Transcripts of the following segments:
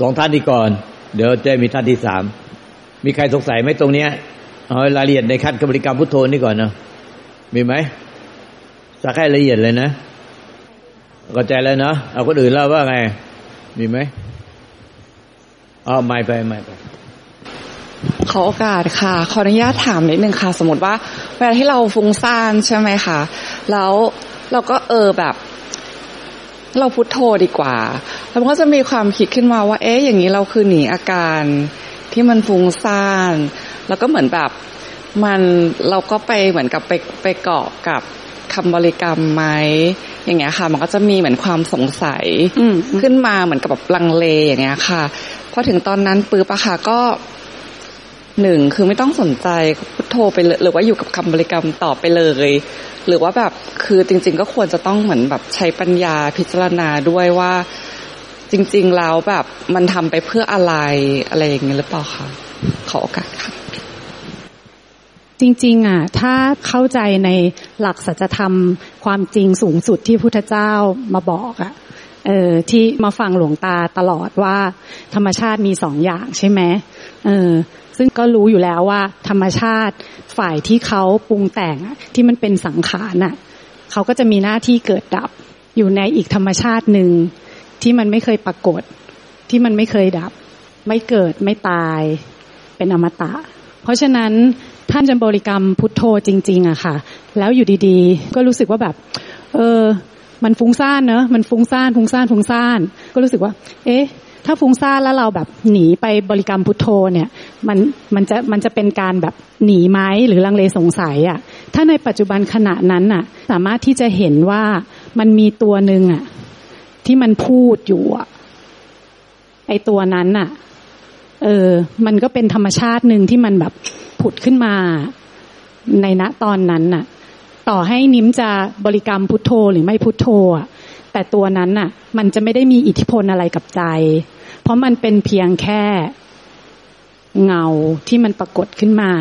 สองท่านที่ก่อน เดี๋ยวจะมีท่านที่สามมีใครสงสัยไหมตรงเนี้ยเอารายละเอียดในขั้นกรรมกรรมพุทโธนี่ก่อนเนาะมีไหมสักให้ละเอียดเลยนะก็ใจแล้วเนาะเอาคนอื่นเล่าว่าไง มีไหมเอาไม่ไปไม่ไปขอโอกาสค่ะ ขออนุญาตถามนิดนึงค่ะ สมมติว่า เวลาที่เราฟุ้งซ่านใช่ไหมคะแล้วเราก็เออแบบ เราพุทโธดีกว่า แล้วก็จะมีความคิดขึ้นมาว่า เอ๊ะอย่างนี้เราคือหนีอาการที่มันฟุ้งซ่าน แล้วก็เหมือนแบบมันเราก็ไปเหมือนกับไปไปเกาะกับคำบริกรรมไหมอย่างเงี้ยค่ะ มันก็จะมีเหมือนความสงสัยขึ้นมาเหมือนกับแบบลังเลอย่างเงี้ยค่ะพอถึงตอนนั้นปื๊บอะค่ะก็ หนึ่งคือไม่ต้องสนใจพุทโธไปเลยหรือว่าอยู่กับคำบริกรรมต่อไปเลย หรือว่าแบบคือจริง ๆ ก็ควรจะต้องเหมือนแบบใช้ปัญญาพิจารณาด้วยว่าจริง ๆ แล้วแบบมันทำไปเพื่ออะไรอะไรอย่างเงี้ยหรือเปล่าคะขอโอกาสค่ะ จริง ๆ อะ ถ้าเข้าใจในหลักสัจธรรมความจริงสูงสุดที่พุทธเจ้ามาบอกอะเออที่มาฟังหลวงตาตลอดว่าธรรมชาติมีสองอย่างใช่ไหมเออ ซึ่งก็รู้อยู่แล้วว่า ธรรมชาติฝ่ายที่เขาปรุงแต่งที่มันเป็นสังขารน่ะเขาก็จะมีหน้าที่เกิดดับ อยู่ในอีกธรรมชาติหนึ่งที่มันไม่เคยปรากฏ ที่มันไม่เคยดับ ไม่เกิดไม่ตายเป็นอมตะ เพราะฉะนั้นท่านจะบริกรรมพุทโธจริง ๆอะค่ะ แล้วอยู่ดีๆ ก็รู้สึกว่าแบบ เออ มันฟุ้งซ่านเนอะมันฟุ้งซ่านฟุ้งซ่านฟุ้งซ่าน ก็รู้สึกว่า เอ๊ะ ถ้าฟุ้งซ่านแล้วเราแบบหนีไปบริกรรมพุทโธเนี่ย มันมันจะมันจะเป็นการแบบหนีไหมหรือลังเลสงสัยอะถ้าในปัจจุบันขณะนั้นอะสามารถที่จะเห็นว่ามันมีตัวหนึ่งอะที่มันพูดอยู่อะไอตัวนั้นอะเออ มันก็เป็นธรรมชาติหนึ่งที่มันแบบผุดขึ้นมาในณตอนนั้นน่ะ ต่อให้นิ้มจะบริกรรมพุทโธหรือไม่พุทโธอะแต่ตัวนั้นน่ะ มันจะไม่ได้มีอิทธิพลอะไรกับใจ เพราะมันเป็นเพียงแค่ เงาที่มันปรากฏขึ้นมา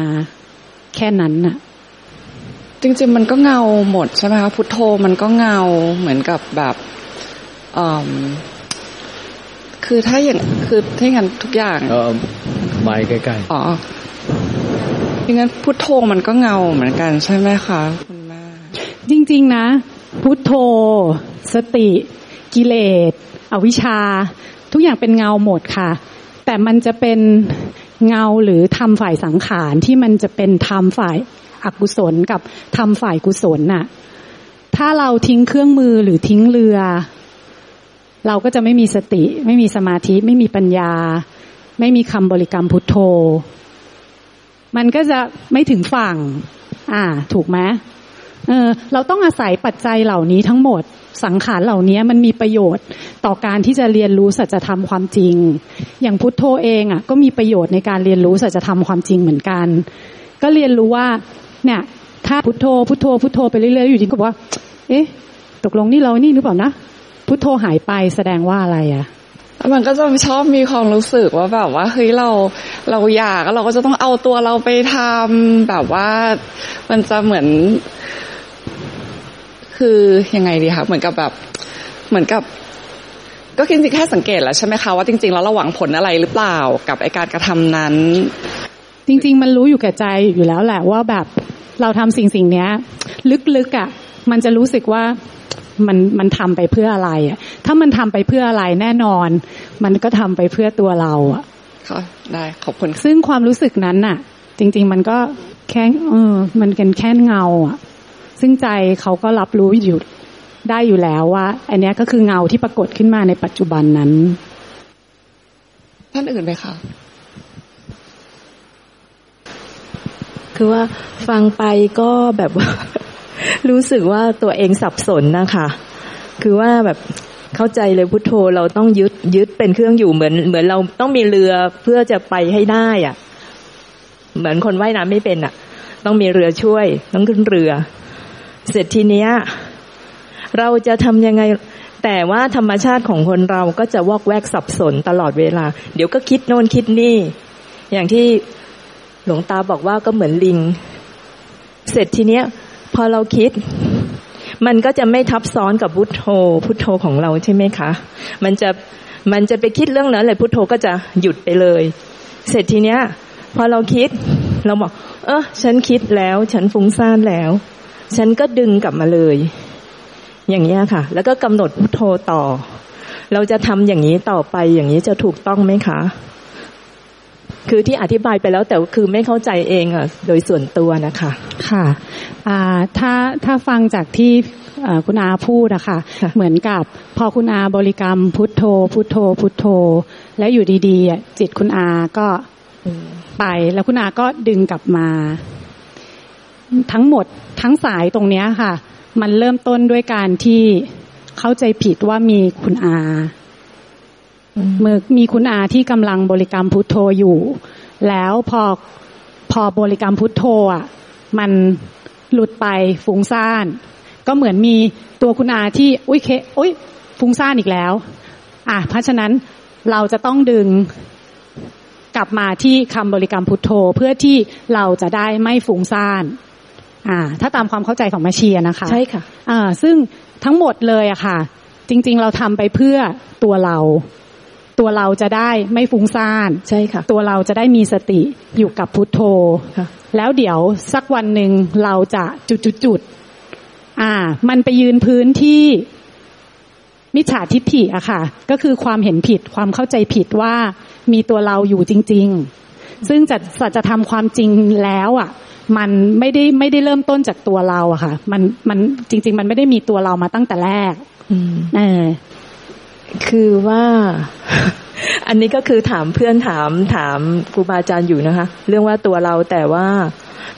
แค่นั้นน่ะ จริงๆมันก็เงาหมดใช่ไหมคะพุทโธมันก็เงาเหมือนกับแบบคือถ้าอย่างคือถ้าอย่างทุกอย่างเออไม่ใกล้ๆอ๋อดังนั้นพุทโธมันก็เงาเหมือนกันใช่ไหมคะคุณแม่จริง ๆ นะ พุทโธ สติ กิเลสอวิชชา ทุกอย่างเป็นเงาหมดค่ะ แต่มันจะเป็น เงาหรือทำฝ่ายสังขารที่มันจะเป็นทำฝ่ายอกุศลกับทำฝ่ายกุศลน่ะ ถ้าเราทิ้งเครื่องมือหรือทิ้งเรือ เราก็จะไม่มีสติ ไม่มีสมาธิ ไม่มีปัญญา ไม่มีคำบริกรรมพุทโธ มันก็จะไม่ถึงฝั่ง อ่า ถูกไหม เออเราต้องอาศัยปัจจัยเหล่านี้ทั้งหมดสังขารเหล่านี้มันมีประโยชน์ต่อการที่จะเรียนรู้สัจธรรมความจริง อย่างพุทโธเองอะก็มีประโยชน์ในการเรียนรู้สัจธรรมความจริงเหมือนกัน ก็เรียนรู้ว่าเนี่ยถ้าพุทโธพุทโธพุทโธไปเรื่อยๆอยู่ดีก็บอกว่า เอ๊ะ ตกลงนี่เรานี่หรือเปล่านะพุทโธหายไปแสดงว่าอะไรอะมันก็จะชอบมีความรู้สึกว่าแบบว่าเฮ้ยเราเราอยากเราก็จะต้องเอาตัวเราไปทำแบบว่า มันจะเหมือน คือยังไงดีคะเหมือนกับแบบเหมือนกับ ก็คิดแค่สังเกตแล้วใช่ไหมคะว่าจริงๆแล้วเราหวังผลอะไรหรือเปล่ากับไอการกระทำนั้น จริง ๆ มันรู้อยู่แก่ใจอยู่แล้วแหละว่าแบบเราทำสิ่งสิ่งนี้ลึกๆอะ่ะ มันจะรู้สึกว่ามันมันทำไปเพื่ออะไรอะ ถ้ามันทำไปเพื่ออะไรแน่นอน มันก็ทำไปเพื่อตัวเราอะค่ะได้ขอบคุณซึ่งความรู้สึกนั้นน่ะ จริง ๆ มันก็แค่เออ มันเป็นแค่เงาอะ ซึ่งใจเขาก็รับรู้อยู่ได้อยู่แล้วว่า อันนี้ก็คือเงาที่ปรากฏขึ้นมาในปัจจุบันนั้น ท่านอื่นไหมคะคือว่าฟังไปก็แบบว่า รู้สึกว่าตัวเองสับสนนะคะ คือว่าแบบเข้าใจเลยพุทโธเราต้องยึดยึดเป็นเครื่องอยู่เหมือน เหมือนเราต้องมีเรือเพื่อจะไปให้ได้อะ่ะ เหมือนคนว่ายน้ำไม่เป็นอะ่ะ ต้องมีเรือช่วย ต้องขึ้นเรือ เสร็จทีเนี้ย เราจะทำยังไง แต่ว่าธรรมชาติของคนเราก็จะวอกแวกสับสนตลอดเวลา เดี๋ยวก็คิดโน่นคิดนี่ อย่างที่หลวงตาบอกว่าก็เหมือนลิง เสร็จทีเนี้ย พอเราคิด มันก็จะไม่ทับซ้อนกับพุทโธ พุทโธของเราใช่ไหมคะ มันจะมันจะไปคิดเรื่องนั้นเลยพุทโธก็จะหยุดไปเลย เสร็จทีเนี้ย พอเราคิด เราบอก เออฉันคิดแล้ว ฉันฟุ้งซ่านแล้ว ฉันก็ดึงกลับมาเลย อย่างนี้ค่ะ แล้วก็กำหนดพุทโธต่อ เราจะทำอย่างนี้ต่อไปอย่างนี้จะถูกต้องไหมคะ คือที่อธิบายไปแล้วแต่คือไม่เข้าใจเองอะ โดยส่วนตัวนะคะ ค่ะอ่าถ้าถ้าฟังจากที่คุณอาพูดอะค่ะ เหมือนกับพอคุณอาบริกรรมพุทโธ พุทโธ พุทโธ แล้วอยู่ดีๆจิตคุณอาก็ไปแล้วคุณอาก็ดึงกลับมา ทั้งหมดทั้งสายตรงเนี้ยค่ะ มันเริ่มต้นด้วยการที่เข้าใจผิดว่ามีคุณอาเมื่อมีคุณอาที่กำลังบริกรรมพุทโธอยู่ แล้วพอพอบริกรรมพุทโธอะ มันหลุดไปฟุ้งซ่าน ก็เหมือนมีตัวคุณอาที่ อุ้ยเคอุ้ยฟุ้งซ่านอีกแล้ว อะเพราะฉะนั้นเราจะต้องดึงกลับมาที่คำบริกรรมพุทโธเพื่อที่เราจะได้ไม่ฟุ้งซ่าน อ่า ถ้าตามความเข้าใจของแม่ชีนะคะ ใช่ค่ะ อ่า ซึ่งทั้งหมดเลยอะค่ะ จริง ๆ เราทำไปเพื่อตัวเรา ตัวเราจะได้ไม่ฟุ้งซ่านใช่ค่ะ ตัวเราจะได้มีสติอยู่กับพุทโธค่ะแล้วเดี๋ยวสักวันหนึ่งเราจะจุดจุดจุดอ่า มันไปยืนพื้นที่มิจฉาทิฏฐิอะค่ะ ก็คือความเห็นผิดความเข้าใจผิดว่ามีตัวเราอยู่จริง ๆ ซึ่งจะสัจธรรมความจริงแล้วอะ มันไม่ได้ไม่ได้เริ่มต้นจากตัวเราอะค่ะ มันมันจริง ๆ มันไม่ได้มีตัวเรามาตั้งแต่แรกอืมเออคือว่า อันนี้ก็คือถามเพื่อนถามถามครูบาอาจารย์อยู่นะคะ เรื่องว่าตัวเราแต่ว่า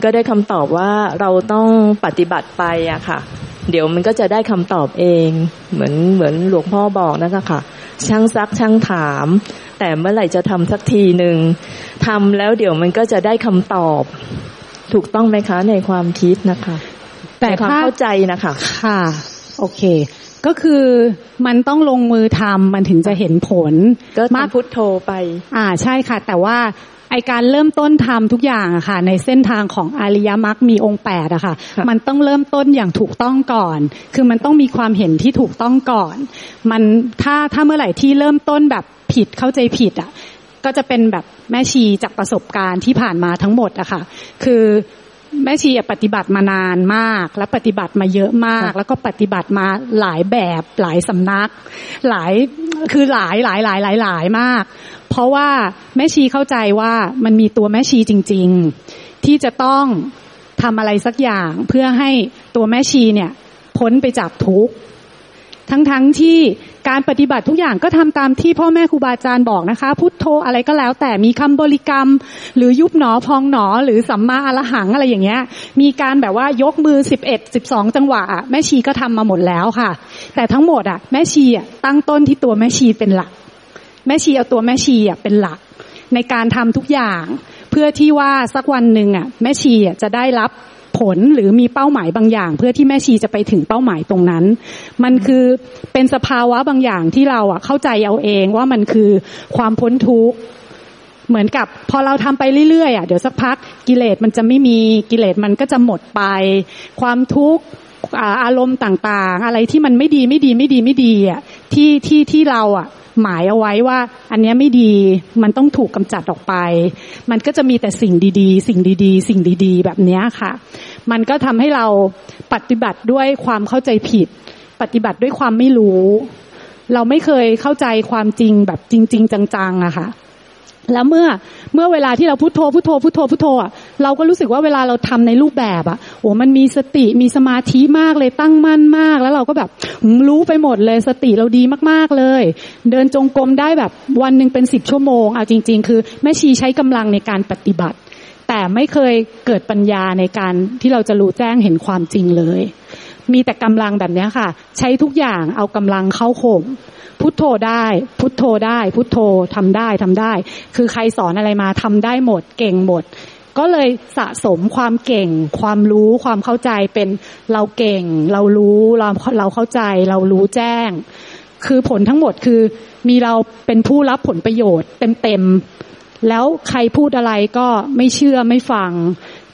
ก็ได้คำตอบว่าเราต้องปฏิบัติไปอะค่ะ เดี๋ยวมันก็จะได้คำตอบเอง เหมือนเหมือนหลวงพ่อบอกนะคะค่ะ ช่างซักช่างถาม แต่เมื่อไหร่จะทำสักทีหนึ่งทำแล้วเดี๋ยวมันก็จะได้คำตอบ ถูกต้องไหมคะ ในความคิดนะคะ แต่ในความถ้าเข้าใจนะคะค่ะ โอเค ก็คือมันต้องลงมือทำมันถึงจะเห็นผลก็มากทำพุทโธไป อ่าใช่ค่ะ แต่ว่าไอการเริ่มต้นทำทุกอย่างอะค่ะ ในเส้นทางของอริยมรรคมีองค์แปดอะค่ะค่ะ มันต้องเริ่มต้นอย่างถูกต้องก่อน คือมันต้องมีความเห็นที่ถูกต้องก่อน มันถ้าถ้าเมื่อไหร่ที่เริ่มต้นแบบผิดเข้าใจผิดอะ ก็จะเป็นแบบแม่ชีจากประสบการณ์ที่ผ่านมาทั้งหมดอะค่ะคือแม่ชีอะปฏิบัติมานานมาก และปฏิบัติมาเยอะมากค่ะแล้วก็ปฏิบัติมาหลายแบบหลายสำนัก หลายคือหลายหลายหลายหลายหลายมาก เพราะว่าแม่ชีเข้าใจว่ามันมีตัวแม่ชีจริง ๆ ที่จะต้องทำอะไรสักอย่างเพื่อให้ตัวแม่ชีเนี่ยพ้นไปจากทุกข์ ทั้งๆที่การปฏิบัติทุกอย่างก็ทำตามที่พ่อแม่ครูบาอาจารย์บอกนะคะ พุทโธอะไรก็แล้ว แต่มีคำบริกรรม หรือยุบหนอพองหนอหรือสัมมาอรหังอะไรอย่างเงี้ย มีการแบบว่ายกมือสิบเอ็ดสิบสองจังหวะแม่ชีก็ทำมาหมดแล้วค่ะ แต่ทั้งหมดอะแม่ชีอะตั้งต้นที่ตัวแม่ชีเป็นหลัก แม่ชีเอาตัวแม่ชีอะเป็นหลัก ในการทำทุกอย่าง เพื่อที่ว่าสักวันหนึ่งอะแม่ชีอะจะได้รับ ผลหรือมีเป้าหมายบางอย่าง เพื่อที่แม่ชีจะไปถึงเป้าหมายตรงนั้น มันคือเป็นสภาวะบางอย่างที่เราอะเข้าใจเอาเองว่ามันคือความพ้นทุกข์เหมือนกับพอเราทำไปเรื่อยๆอะเดี๋ยวสักพักกิเลสมันจะไม่มีกิเลสมันก็จะหมดไป ความทุกข์อาอารมณ์ต่างๆ อะไรที่มันไม่ดีไม่ดีไม่ดีไม่ดีอะที่ที่ที่เราอะหมายเอาไว้ว่า อันเนี้ยไม่ดีมันต้องถูกกำจัดออกไป มันก็จะมีแต่สิ่งดีๆ สิ่งดีๆ สิ่งดีๆ แบบเนี้ยค่ะ มันก็ทำให้เราปฏิบัติด้วยความเข้าใจผิด ปฏิบัติด้วยความไม่รู้ เราไม่เคยเข้าใจความจริงแบบจริง ๆ จังๆอะค่ะแล้วเมื่อเมื่อเวลาที่เราพุโทโธพุโทโธพุโทโธพุโทโธอะเราก็รู้สึกว่าเวลาเราทำในรูปแบบอะโอ้มันมีสติมีสมาธิมากเลยตั้งมั่นมาก แล้วเราก็แบบรู้ไปหมดเลยสติเราดีมากๆเลย เดินจงกรมได้แบบวันหนึ่งเป็นสิบชั่วโมงเอาจริง ๆ คือแม่ชีใช้กำลังในการปฏิบัติ แต่ไม่เคยเกิดปัญญาในการที่เราจะรู้แจ้งเห็นความจริงเลย มีแต่กำลังแบบนี้ค่ะ ใช้ทุกอย่างเอากำลังเข้าข่มพุทโธได้ พุทโธได้ พุทโธทำได้ทำได้ คือใครสอนอะไรมาทำได้หมด เก่งหมด ก็เลยสะสมความเก่ง ความรู้ความเข้าใจเป็นเราเก่ง เรารู้เราเราเข้าใจ เรารู้แจ้ง คือผลทั้งหมดคือมีเราเป็นผู้รับผลประโยชน์เต็มๆ แล้วใครพูดอะไรก็ไม่เชื่อไม่ฟัง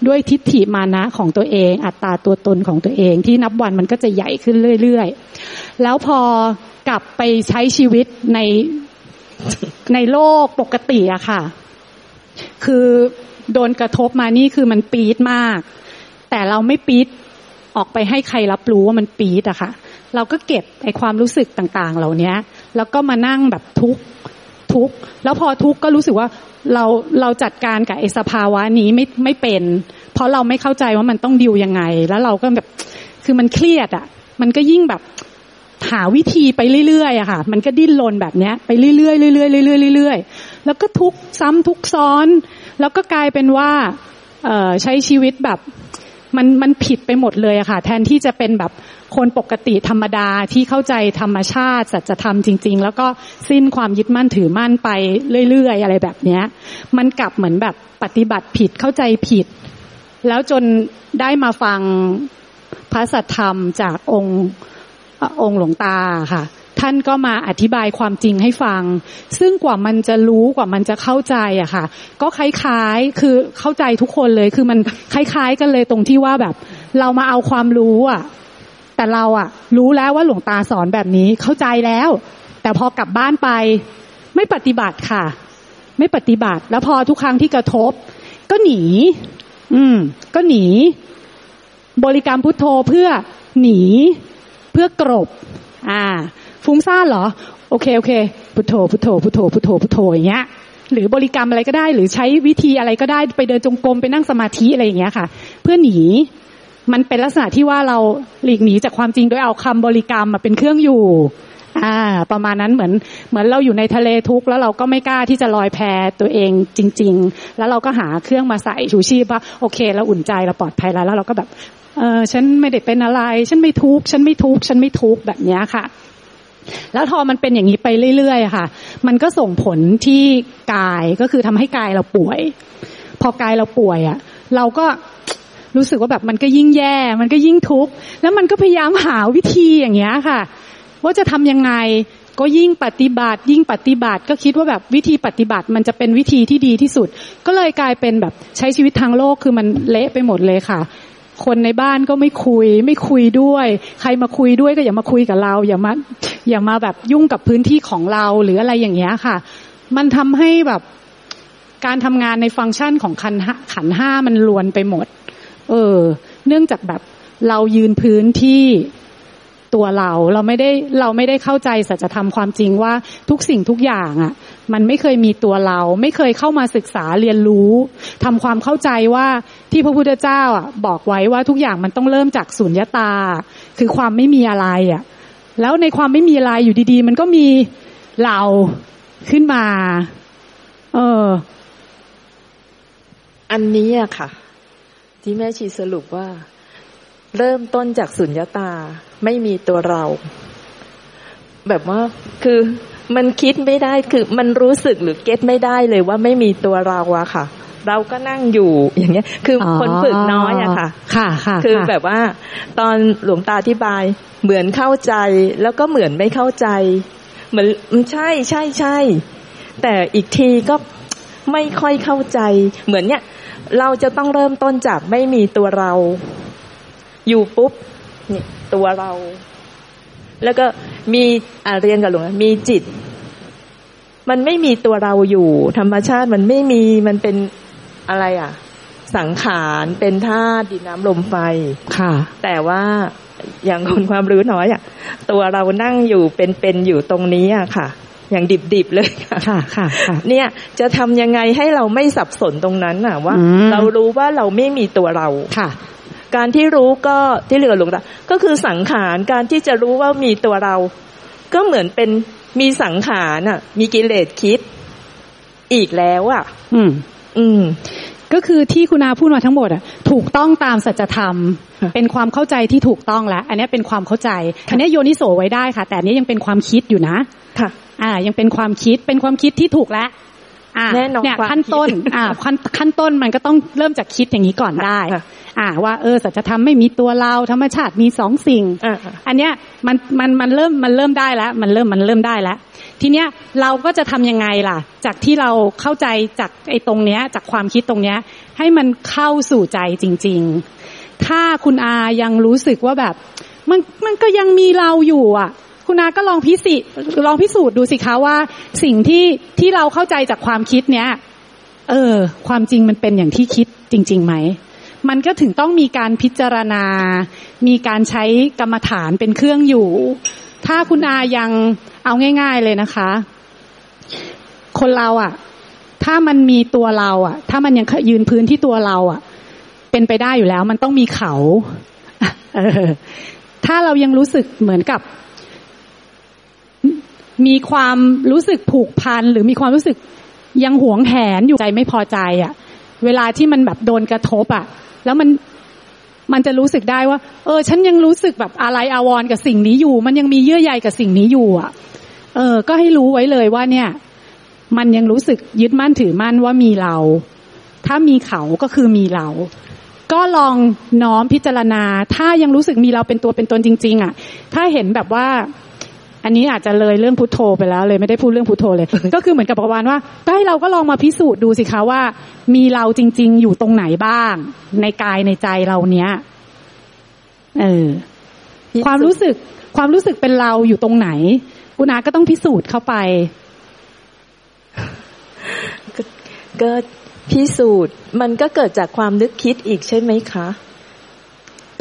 ด้วยทิฏฐิมานะของตัวเอง อัตตาตัวตนของตัวเอง ที่นับวันมันก็จะใหญ่ขึ้นเรื่อยๆ แล้วพอกลับไปใช้ชีวิตในในโลกปกติอะค่ะ คือโดนกระทบมานี่คือมันปี๊ดมาก แต่เราไม่ปี๊ดออกไปให้ใครรับรู้ว่ามันปี๊ดอะค่ะ เราก็เก็บไอความรู้สึกต่าง ๆ เหล่านี้แล้วก็มานั่งแบบทุกข์ทุกข์แล้วพอทุกข์ก็รู้สึกว่า เราเราจัดการกับไอสภาวะนี้ไม่ไม่เป็น เพราะเราไม่เข้าใจว่ามันต้องดิวยังไง แล้วเราก็แบบคือมันเครียดอะมันก็ยิ่งแบบหาวิธีไปเรื่อยๆอะค่ะ มันก็ดิ้นรนแบบเนี้ยไปเรื่อยๆเรื่อยๆเรื่อยๆเรื่อยๆแล้วก็ทุกซ้ำทุกซ้อน แล้วก็กลายเป็นว่าเออใช้ชีวิตแบบ มันมันผิดไปหมดเลยอะค่ะ แทนที่จะเป็นแบบคนปกติธรรมดาที่เข้าใจธรรมชาติสัจธรรมจริง ๆ แล้วก็สิ้นความยึดมั่นถือมั่นไปเรื่อยๆอะไรแบบเนี้ย มันกลับเหมือนแบบปฏิบัติผิดเข้าใจผิด แล้วจนได้มาฟังพระสัทธรรมจากองค์องค์หลวงตาค่ะ ท่านก็มาอธิบายความจริงให้ฟัง ซึ่งกว่ามันจะรู้กว่ามันจะเข้าใจอะค่ะ ก็คล้ายๆคือเข้าใจทุกคนเลย คือมันคล้ายๆกันเลยตรงที่ว่าแบบ เรามาเอาความรู้อะแต่เราอะรู้แล้วว่าหลวงตาสอนแบบนี้เข้าใจแล้ว แต่พอกลับบ้านไป ไม่ปฏิบัติค่ะ ไม่ปฏิบัติ แล้วพอทุกครั้งที่กระทบ ก็หนี อืม ก็หนี บริกรรมพุทโธเพื่อหนี เพื่อกรบ อ่า ฟุ้งซ่านเหรอ โอเคโอเค พุทโธพุทโธพุทโธพุทโธพุทโธอย่างเงี้ยหรือบริกรรมอะไรก็ได้ หรือใช้วิธีอะไรก็ได้ไปเดินจงกรมไปนั่งสมาธิอะไรอย่างเงี้ยค่ะ เพื่อหนีมันเป็นลักษณะที่ว่าเราหลีกหนีจากความจริงโดยเอาคำบริกรรมมาเป็นเครื่องอยู่ อ่า ประมาณนั้นเหมือนเหมือนเราอยู่ในทะเลทุกข์แล้วเราก็ไม่กล้าที่จะลอยแพตัวเองจริง ๆ แล้วเราก็หาเครื่องมาใส่ชูชีพว่าโอเคเราอุ่นใจเราปลอดภัยแล้วแล้วเราก็แบบเออฉันไม่ได้เป็นอะไร ฉันไม่ทุกข์ฉันไม่ทุกข์ฉันไม่ทุกข์แบบเนี้ยค่ะ แล้วพอมันเป็นอย่างนี้ไปเรื่อยๆค่ะ มันก็ส่งผลที่กายก็คือทำให้กายเราป่วย พอกายเราป่วยอะ เราก็รู้สึกว่าแบบมันก็ยิ่งแย่ มันก็ยิ่งทุกข์แล้วมันก็พยายามหาวิธีอย่างเงี้ยค่ะ ว่าจะทำยังไงก็ยิ่งปฏิบัติยิ่งปฏิบัติก็คิดว่าแบบวิธีปฏิบัติมันจะเป็นวิธีที่ดีที่สุด ก็เลยกลายเป็นแบบใช้ชีวิตทางโลกคือมันเละไปหมดเลยค่ะ คนในบ้านก็ไม่คุย ไม่คุยด้วย ใครมาคุยด้วยก็อย่ามาคุยกับเรา อย่ามาอย่ามาแบบยุ่งกับพื้นที่ของเราหรืออะไรอย่างเงี้ยค่ะ มันทำให้แบบการทำงานในฟังก์ชันของขันหันห้ามันลวนไปหมด เออ เนื่องจากแบบเรายืนพื้นที่ตัวเรา เราไม่ได้เราไม่ได้เข้าใจสัจธรรมความจริงว่าทุกสิ่งทุกอย่างอะ่ะ มันไม่เคยมีตัวเรา ไม่เคยเข้ามาศึกษาเรียนรู้ทำความเข้าใจว่าที่พระพุทธเจ้าอะบอกไว้ว่าทุกอย่างมันต้องเริ่มจากสุญญตา คือความไม่มีอะไรอะ แล้วในความไม่มีอะไรอยู่ดีๆ มันก็มีเราขึ้นมา เออ อันนี้อะค่ะ ที่แม่ชีสรุปว่า เริ่มต้นจากสุญญตาไม่มีตัวเรา แบบว่าคือ มันคิดไม่ได้คือมันรู้สึกหรือเก็ตไม่ได้เลยว่าไม่มีตัวเราอะค่ะ เราก็นั่งอยู่อย่างเงี้ย คือออคนฝึกน้อยอะค่ะ ค่ะค่ะคือแบบว่า ตอนหลวงตาอธิบายเหมือนเข้าใจแล้วก็เหมือนไม่เข้าใจ เหมือนอืมใช่ใช่ใช่แต่อีกทีก็ไม่ค่อยเข้าใจ เหมือนเนี้ยเราจะต้องเริ่มต้นจากไม่มีตัวเรา อยู่ปุ๊บนี่ตัวเรา แล้วก็มีอ่าเรียนกับหลวงนะมีจิต มันไม่มีตัวเราอยู่ ธรรมชาติมันไม่มีมันเป็นอะไรอะ สังขารเป็นธาตุดินน้ำลมไฟค่ะ แต่ว่าอย่างคนความรู้น้อยอะ ตัวเรานั่งอยู่เป็นๆอยู่ตรงนี้อะค่ะ อย่างดิบๆเลยค่ะค่ะค่ะค่ะเนี่ย จะทำยังไงให้เราไม่สับสนตรงนั้นน่ะว่าอืมเรารู้ว่าเราไม่มีตัวเราค่ะ การที่รู้ก็ที่เหลือหลวงตาก็คือสังขารการที่จะรู้ว่ามีตัวเรา ก็เหมือนเป็นมีสังขารอะ มีกิเลสคิดอีกแล้วอะ อืม อืม ก็คือที่คุณอาพูดมาทั้งหมดอะ ถูกต้องตามสัจธรรมค่ะเป็นความเข้าใจที่ถูกต้องแล้ว อันนี้เป็นความเข้าใจ อันนี้โยนิโสไว้ได้ค่ะ แต่อันนี้ยังเป็นความคิดอยู่นะ ค่ะ อ่า ยังเป็นความคิด เป็นความคิดที่ถูกแล้วอ่าแน่นอนเนี่ยความขั้นต้นคิดอ่าขั้นขั้นต้นมันก็ต้องเริ่มจากคิดอย่างนี้ก่อนได้ค่ะ อ่าว่าเออสัจธรรมไม่มีตัวเราธรรมชาติมีสองสิ่งอ่าอันเนี้ยมันมันมันเริ่มมันเริ่มได้แล้ว มันเริ่มมันเริ่มได้แล้วทีเนี้ยเราก็จะทำยังไงล่ะ จากที่เราเข้าใจจากไอ้ตรงเนี้ย จากความคิดตรงเนี้ย ให้มันเข้าสู่ใจจริง ๆ ถ้าคุณอายังรู้สึกว่าแบบ มันมันก็ยังมีเราอยู่อะคุณอาก็ลองพิสิลองพิสูจน์ดูสิคะว่า สิ่งที่ที่เราเข้าใจจากความคิดเนี้ย เออ ความจริงมันเป็นอย่างที่คิดจริงๆไหม มันก็ถึงต้องมีการพิจารณา มีการใช้กรรมฐานเป็นเครื่องอยู่ ถ้าคุณอายังเอาง่าย ๆเลยนะคะ คนเราอะ่ะ ถ้ามันมีตัวเราอะ่ะ ถ้ามันยังยืนพื้นที่ตัวเราอะ่ะ เป็นไปได้อยู่แล้ว มันต้องมีเขาเออถ้าเรายังรู้สึกเหมือนกับ มีความรู้สึกผูกพันหรือมีความรู้สึกยังหวงแหนอยู่ใจไม่พอใจอะ่ะ เวลาที่มันแบบโดนกระทบอะ่ะ แล้วมันมันจะรู้สึกได้ว่า เออ ฉันยังรู้สึกแบบอะไรอาวรกับสิ่งนี้อยู่ มันยังมีเยื่อใยกับสิ่งนี้อยู่อะ เออ ก็ให้รู้ไว้เลยว่าเนี่ย มันยังรู้สึกยึดมั่นถือมั่นว่ามีเรา ถ้ามีเขาก็คือมีเรา ก็ลองน้อมพิจารณา ถ้ายังรู้สึกมีเราเป็นตัวเป็นตนจริง ๆอะ ถ้าเห็นแบบว่า อันนี้อาจจะเลยเรื่องพุทโธไปแล้ว เลยไม่ได้พูดเรื่องพุทโธเลย ก็คือเหมือนกับประมาณว่าก็ให้เราก็ลองมาพิสูจน์ดูสิคะว่า มีเราจริง ๆ อยู่ตรงไหนบ้าง ในกายในใจเราเนี้ยเออความรู้สึกความรู้สึกเป็นเราอยู่ตรงไหนคุณอาก็ต้องพิสูจน์เข้าไป ก็พิสูจน์มันก็เกิดจากความนึกคิดอีกใช่ไหมคะ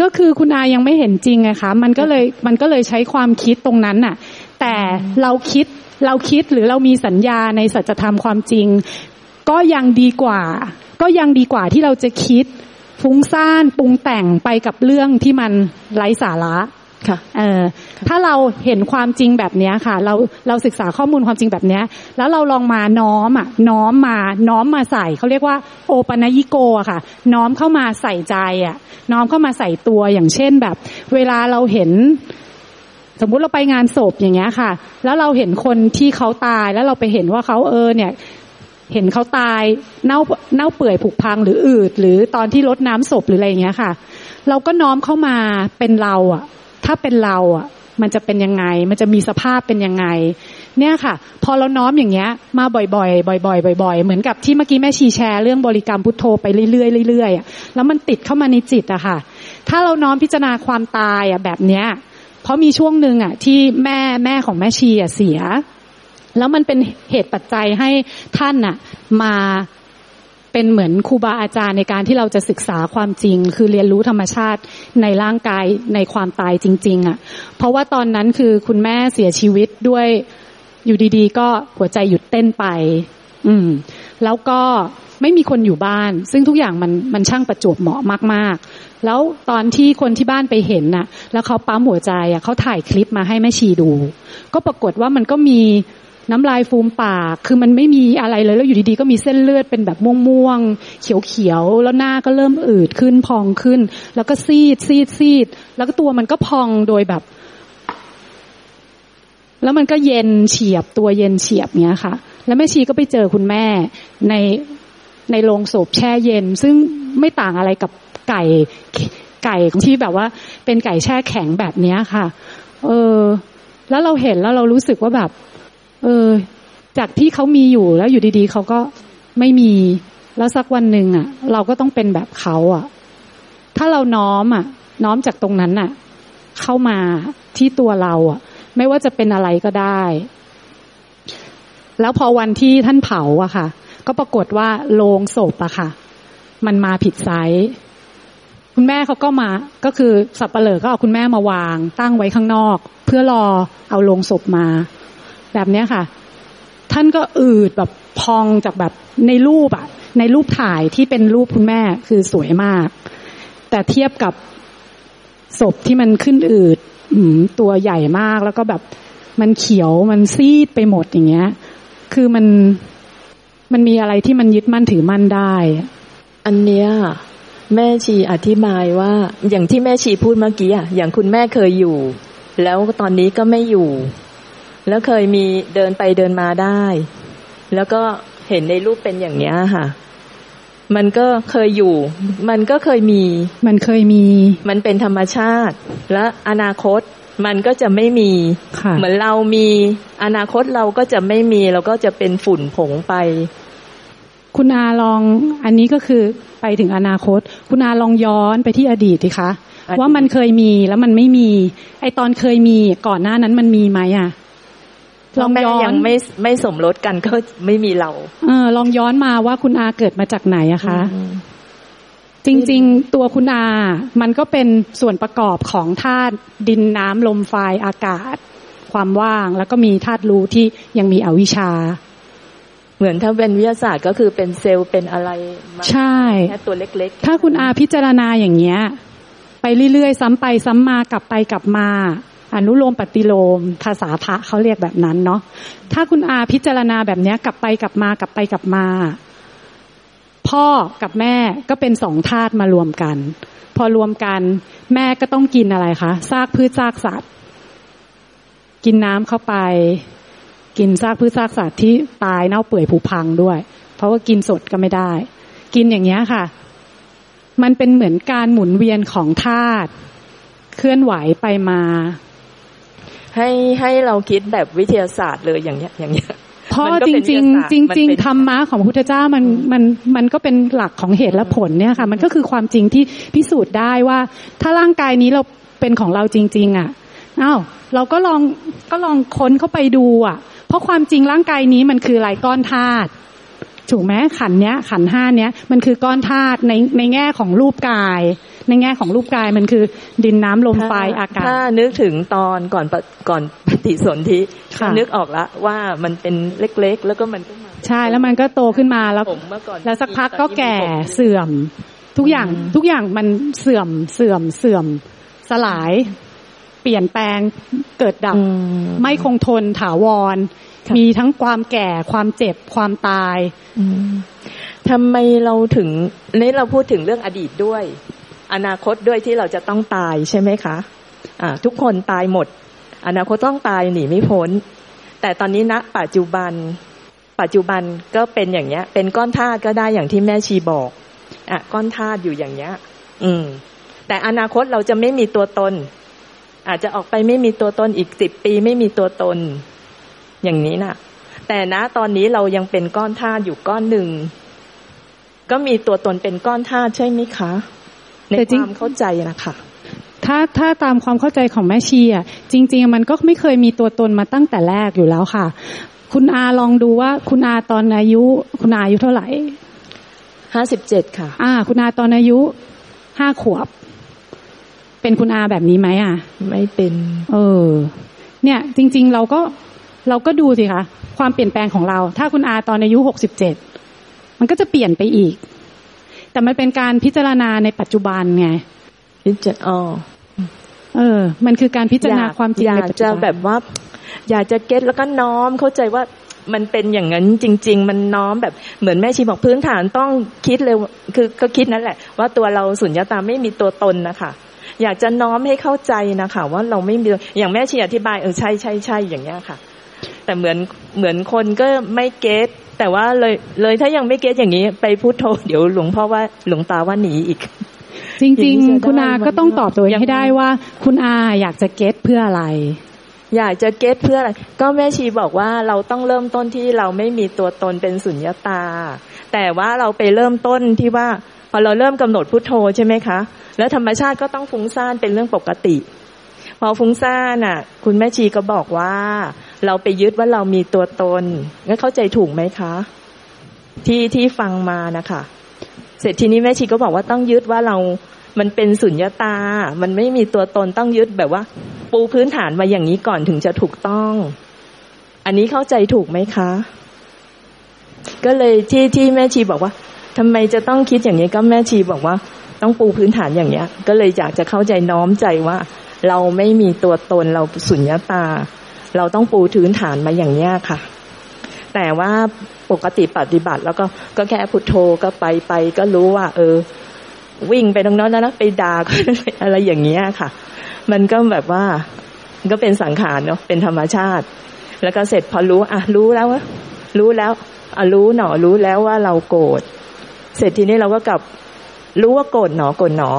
ก็คือคุณอายังไม่เห็นจริงไงคะมันก็เลยมันก็เลยใช้ความคิดตรงนั้นน่ะ แต่เราคิดเราคิดหรือเรามีสัญญาในสัจธรรมความจริง ก็ยังดีกว่า ก็ยังดีกว่าที่เราจะคิดฟุ้งซ่านปรุงแต่งไปกับเรื่องที่มันไร้สาระ ค่ะเออถ้าเราเห็นความจริงแบบเนี้ยค่ะ เราเราศึกษาข้อมูลความจริงแบบเนี้ยแล้วเราลองมาน้อมอะน้อมมาน้อมมาใส่เขาเรียกว่าโอปนยิโกอะค่ะ น้อมเข้ามาใส่ใจอะ น้อมเข้ามาใส่ตัวอย่างเช่นแบบ เวลาเราเห็น สมมุติเราไปงานศพอย่างเงี้ยค่ะ แล้วเราเห็นคนที่เขาตายแล้วเราไปเห็นว่าเขาเออเนี่ยเห็นเขาตายเน่าเน่าเปื่อยผุพังหรืออืดหรือตอนที่รดน้ำศพหรืออะไรอย่างเงี้ยค่ะ เราก็น้อมเข้ามาเป็นเราอะ ถ้าเป็นเราอะ มันจะเป็นยังไง มันจะมีสภาพเป็นยังไง เนี่ยค่ะ พอเราน้อมอย่างเงี้ย มาบ่อยๆบ่อยๆบ่อยๆเหมือนกับที่เมื่อกี้แม่ชีแชร์เรื่องบริกรรมพุทโธไปเรื่อยๆเรื่อยๆแล้วมันติดเข้ามาในจิตอะค่ะ ถ้าเราน้อมพิจารณาความตายอะแบบเนี้ย เพราะมีช่วงหนึ่งอะที่แม่แม่ของแม่ชีอะเสีย แล้วมันเป็นเหตุปัจจัยให้ท่านน่ะมา เป็นเหมือนครูบาอาจารย์ในการที่เราจะศึกษาความจริง คือเรียนรู้ธรรมชาติในร่างกายในความตายจริง ๆอะ เพราะว่าตอนนั้นคือคุณแม่เสียชีวิตด้วยอยู่ดีๆ ก็หัวใจหยุดเต้นไป อืม แล้วก็ไม่มีคนอยู่บ้าน ซึ่งทุกอย่างมันมันช่างประจวบเหมาะมากๆ แล้วตอนที่คนที่บ้านไปเห็นน่ะ แล้วเขาปั๊มหัวใจอะเขาถ่ายคลิปมาให้แม่ชีดู ก็ปรากฏว่ามันก็มี น้ำลายฟูมปาก คือมันไม่มีอะไรเลยแล้วอยู่ดีๆก็มีเส้นเลือดเป็นแบบม่วงๆเขียวๆแล้วหน้าก็เริ่มอืดขึ้นพองขึ้น แล้วก็ซีดซีดซีด แล้วก็ตัวมันก็พองโดยแบบ แล้วมันก็เย็นเฉียบตัวเย็นเฉียบเนี้ยค่ะ แล้วแม่ชีก็ไปเจอคุณแม่ในในโรงศพแช่เย็น ซึ่งไม่ต่างอะไรกับไก่ไก่ที่แบบว่า เป็นไก่แช่แข็งแบบเนี้ยค่ะ เออ แล้วเราเห็นแล้วเรารู้สึกว่าแบบ เออ จากที่เขามีอยู่แล้วอยู่ดีๆเขาก็ไม่มี แล้วสักวันหนึ่งอะ เราก็ต้องเป็นแบบเขาอะ ถ้าเราน้อมอะ น้อมจากตรงนั้นอะ เข้ามาที่ตัวเรา อะ ไม่ว่าจะเป็นอะไรก็ได้ แล้วพอวันที่ท่านเผาอะค่ะ ก็ปรากฏว่าโลงศพอะค่ะ มันมาผิดไซส์คุณแม่เขาก็มา ก็คือสับปเหร่อก็เอาคุณแม่มาวาง ตั้งไว้ข้างนอก เพื่อรอเอาโลงศพมา แบบเนี้ยค่ะ ท่านก็อืดแบบพองจากแบบในรูปอะในรูปถ่ายที่เป็นรูปคุณแม่คือสวยมาก แต่เทียบกับศพที่มันขึ้นอืดตัวใหญ่มากแล้วก็แบบมันเขียวมันซีดไปหมดอย่างเงี้ย คือมันมันมีอะไรที่มันยึดมั่นถือมั่นได้ อันเนี้ยแม่ชีอธิบายว่า อย่างที่แม่ชีพูดเมื่อกี้อะอย่างคุณแม่เคยอยู่ แล้วตอนนี้ก็ไม่อยู่ แล้วเคยมีเดินไปเดินมาได้ แล้วก็เห็นในรูปเป็นอย่างเนี้ยค่ะ มันก็เคยอยู่ มันก็เคยมี มันเคยมี มันเป็นธรรมชาติ และอนาคตมันก็จะไม่มีค่ะเหมือนเรามีอนาคตเราก็จะไม่มีเราก็จะเป็นฝุ่นผงไป คุณอาลองอันนี้ก็คือไปถึงอนาคต คุณอาลองย้อนไปที่อดีตสิคะว่ามันเคยมีแล้วมันไม่มี ไอตอนเคยมีก่อนหน้านั้นมันมีไหมอะ ลองย้อนไม่ไม่สมรสกันก็ไม่มีเรา เออ ลองย้อนมาว่าคุณอาเกิดมาจากไหนอะคะจริง ๆ ตัวคุณอา มันก็เป็นส่วนประกอบของธาตุดินน้ำลมไฟอากาศ ความว่างแล้วก็มีธาตุรู้ที่ยังมีอวิชชา เหมือนถ้าเป็นวิทยาศาสตร์ก็คือเป็นเซลล์เป็นอะไรใช่แค่ตัวเล็กๆ ถ้าคุณอาพิจารณาอย่างเงี้ย ไปเรื่อยๆ ซ้ำไปซ้ำมากลับไปกลับมา อนุโลมปฏิโลม ภาษาพระเขาเรียกแบบนั้นเนาะถ้าคุณอาพิจารณาแบบเนี้ยกลับไปกลับมากลับไปกลับมา พ่อกับแม่ก็เป็นสองธาตุมารวมกัน พอรวมกัน แม่ก็ต้องกินอะไรคะซากพืชซากสัตว์ กินน้ำเข้าไป กินซากพืชซากสัตว์ที่ตายเน่าเปื่อยผุพังด้วย เพราะว่ากินสดก็ไม่ได้ กินอย่างเงี้ยค่ะ มันเป็นเหมือนการหมุนเวียนของธาตุเคลื่อนไหวไปมา ให้ให้เราคิดแบบวิทยาศาสตร์เลยอย่างเงี้ยอย่างเงี้ยเพราะจริงจริงจริงจริงธรรมะของพุทธเจ้ามันมันมันก็เป็นหลักของเหตุและผลเนี่ยค่ะ มันก็คือความจริงที่พิสูจน์ได้ว่า ถ้าร่างกายนี้เราเป็นของเราจริง ๆ อะอ้าวเราก็ลองก็ลองค้นเข้าไปดูอะ เพราะความจริงร่างกายนี้มันคืออะไรก้อนธาตุถูกไหมขันเนี้ย ขันห้าเนี้ยมันคือก้อนธาตุในในแง่ของรูปกาย ในแง่ของรูปกายมันคือ ดินน้ำลมไฟอากาศถ้านึกถึงตอนก่อนก่อนปฏิสนธินึกออกละว่ามันเป็นเล็ก ๆ แล้วก็มันก็มาใช่แล้วมันก็โตขึ้นมาแล้วแล้วสักพักก็แก่เสื่อม ทุกอย่างทุกอย่างมันเสื่อมเสื่อมเสื่อมสลายปลี่ยนแปลงเกิดดับไม่คงทนถาวร มีทั้งความแก่ความเจ็บความตายทำไมเราถึงนี่เราพูดถึงเรื่องอดีตด้วย อนาคตด้วยที่เราจะต้องตายใช่ไหมคะะทุกคนตายหมด อนาคตต้องตายหนีไม่พ้น แต่ตอนนี้ณนะปัจจุบัน ปัจจุบันก็เป็นอย่างเนี้ย เป็นก้อนธาตุก็ได้อย่างที่แม่ชีบอกอะก้อนธาตุอยู่อย่างเนี้ย อืม แต่อนาคตเราจะไม่มีตัวตน อาจจะออกไปไม่มีตัวตนอีกสิบปีไม่มีตัวตน อย่างนี้นะ่ะ แต่นะตอนนี้เรายังเป็นก้อนธาตุอยู่ก้อนหนึ่งก็มีตัวตนเป็นก้อนธาตุใช่ไหมคะ ในความเข้าใจนะคะถ้าถ้าตามความเข้าใจของแม่ชีอะจริง ๆ มันก็ไม่เคยมีตัวตนมาตั้งแต่แรกอยู่แล้วค่ะ คุณอาลองดูว่าคุณอาตอนอายุ คุณอาอายุเท่าไหร่ห้าสิบเจ็ดค่ะ อ่า คุณอาตอนอายุห้าขวบ เป็นคุณอาแบบนี้ไหมอะ ไม่เป็น เออ เนี่ย จริง ๆ เราก็เราก็ดูสิคะความเปลี่ยนแปลงของเรา ถ้าคุณอาตอนอายุหกสิบเจ็ดมันก็จะเปลี่ยนไปอีก แต่มันเป็นการพิจารณาในปัจจุบันไงพิจารณาเออ มันคือการพิจารณาความจริงในปัจจุบันอยากจะแบบว่า อยากจะเก็ตแล้วก็น้อมเข้าใจว่ามันเป็นอย่างนั้นจริง ๆ มันน้อมแบบเหมือนแม่ชีบอกพื้นฐานต้องคิดเลย คือก็คิดนั่นแหละ ว่าตัวเราสุญญตาไม่มีตัวตนนะคะอยากจะน้อมให้เข้าใจนะคะว่าเราไม่มีอย่างแม่ชีอธิบายเออใช่ใช่ใช่อย่างเงี้ยค่ะ แต่เหมือนเหมือนคนก็ไม่ get แต่ว่าเลยเลยถ้ายังไม่ get อย่างนี้ ไปพุทโธเดี๋ยวหลวงพ่อว่าหลวงตาว่าหนีอีก จริง ๆ คุณอาก็ต้องตอบตัวเองให้ได้ว่า คุณอาอยากจะ get เพื่ออะไร อยากจะ get เพื่ออะไรก็แม่ชีบอกว่าเราต้องเริ่มต้นที่เราไม่มีตัวตนเป็นสุญญตา แต่ว่าเราไปเริ่มต้นที่ว่าพอเราเริ่มกำหนดพุทโธใช่ไหมคะ แล้วธรรมชาติก็ต้องฟุ้งซ่านเป็นเรื่องปกติ พอฟุ้งซ่านอะ คุณแม่ชีก็บอกว่า เราไปยึดว่าเรามีตัวตนงั้นเข้าใจถูกไหมคะ ที่ที่ฟังมานะคะเสร็จทีนี้แม่ชีก็บอกว่าต้องยึดว่าเรา มันเป็นสุญญตา มันไม่มีตัวตนต้องยึดแบบว่า ปูพื้นฐานมาอย่างนี้ก่อนถึงจะถูกต้อง อันนี้เข้าใจถูกไหมคะ ก็เลยที่ที่แม่ชีบอกว่าทำไมจะต้องคิดอย่างนี้ก็แม่ชีบอกว่า ต้องปูพื้นฐานอย่างเนี้ย ก็เลยอยากจะเข้าใจน้อมใจว่า เราไม่มีตัวตนเราสุญญาตา เราต้องปูพื้นฐานมาอย่างนี้ค่ะ แต่ว่าปกติปฏิบัติ แล้วก็ก็แค่พุทโธก็ไปไปก็รู้ว่า เออ วิ่งไปตรงนั้นแล้วนะไปด่าอะไรอย่างเงี้ยค่ะ มันก็แบบว่าก็เป็นสังขารเนาะเป็นธรรมชาติ แล้วก็เสร็จพอรู้ อะ รู้แล้วว่ารู้แล้วอะรู้หนอรู้แล้วว่าเราโกรธเสร็จทีนี้เราก็กลับรู้ว่าโกรธหนอโกรธหนอ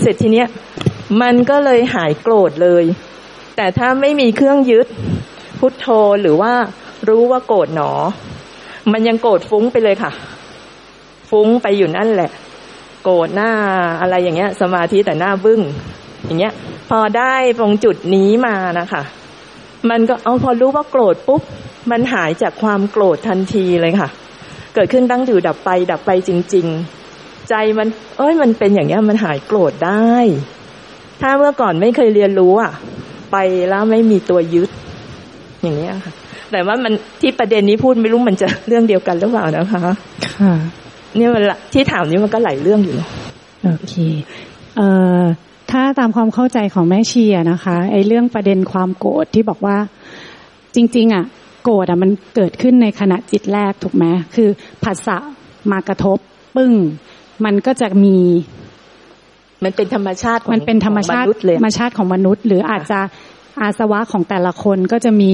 เสร็จทีเนี้ย มันก็เลยหายโกรธเลย แต่ถ้าไม่มีเครื่องยึด พุทโธหรือว่ารู้ว่าโกรธหนอ มันยังโกรธฟุ้งไปเลยค่ะ ฟุ้งไปอยู่นั่นแหละ โกรธหน้าอะไรอย่างเงี้ย สมาธิแต่หน้าบึ้ง อย่างเงี้ย พอได้ตรงจุดนี้มานะคะมันก็เอาพอรู้ว่าโกรธปุ๊บมันหายจากความโกรธทันทีเลยค่ะ เกิดขึ้นตั้งอยู่ดับไปดับไปจริง ๆ ใจมัน เอ้ยมันเป็นอย่างเงี้ยมันหายโกรธได้ ถ้าเมื่อก่อนไม่เคยเรียนรู้อะ ไปแล้วไม่มีตัวยึด อย่างเงี้ยค่ะ แต่ว่ามันที่ประเด็นนี้พูดไม่รู้มันจะเรื่องเดียวกันหรือเปล่านะคะค่ะเนี่ยมันละที่ถามนี้มันก็หลายเรื่องอยู่เนาะโอเค เอ่อถ้าตามความเข้าใจของแม่ชีอะนะคะไอ้เรื่องประเด็นความโกรธที่บอกว่า จริง ๆ อะ โกรธอะมันเกิดขึ้นในขณะจิตแรกถูกไหมคือผัสสะมากระทบปึ้ง มันก็จะมี มันเป็นธรรมชาติของมันเป็นธรรมชาติของนุษย์เลยธรรมชาติของมนุษย์ หรืออาจจะอาสวะของแต่ละคนก็จะมี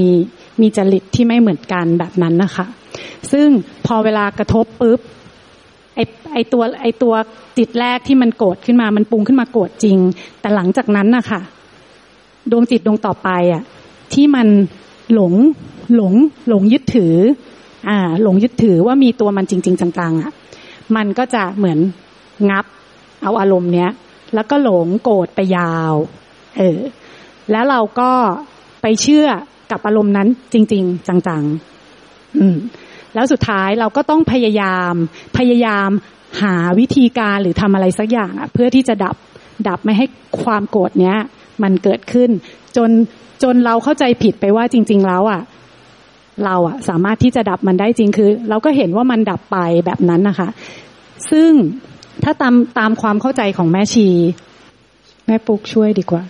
มีจริตที่ไม่เหมือนกันแบบนั้นนะคะ ซึ่งพอเวลากระทบปุ๊บไอไอตัวไอตัวจิตแรกที่มันโกรธขึ้นมา มันปรุงขึ้นมาโกรธจริง แต่หลังจากนั้นนะคะดวงจิตดวงต่อไปอะ ที่มันหลงหลงหลงยึดถือ อ่า หลงยึดถือว่ามีตัวมันจริง ๆ จังๆอะ มันก็จะเหมือนงับเอาอารมณ์เนี้ย แล้วก็หลงโกรธไปยาว เออ แล้วเราก็ไปเชื่อกับอารมณ์นั้นจริง ๆ จังๆ อืม แล้วสุดท้ายเราก็ต้องพยายาม พยายามหาวิธีการหรือทำอะไรสักอย่างอะเพื่อที่จะดับ ดับไม่ให้ความโกรธเนี้ย มันเกิดขึ้น จนจนเราเข้าใจผิดไปว่าจริง ๆ แล้วอะเราอะ สามารถที่จะดับมันได้จริงคือ เราก็เห็นว่ามันดับไปแบบนั้นนะคะ ซึ่ง ถ้าตามตามความเข้าใจของแม่ชี แม่ปุ๊กช่วยดีกว่า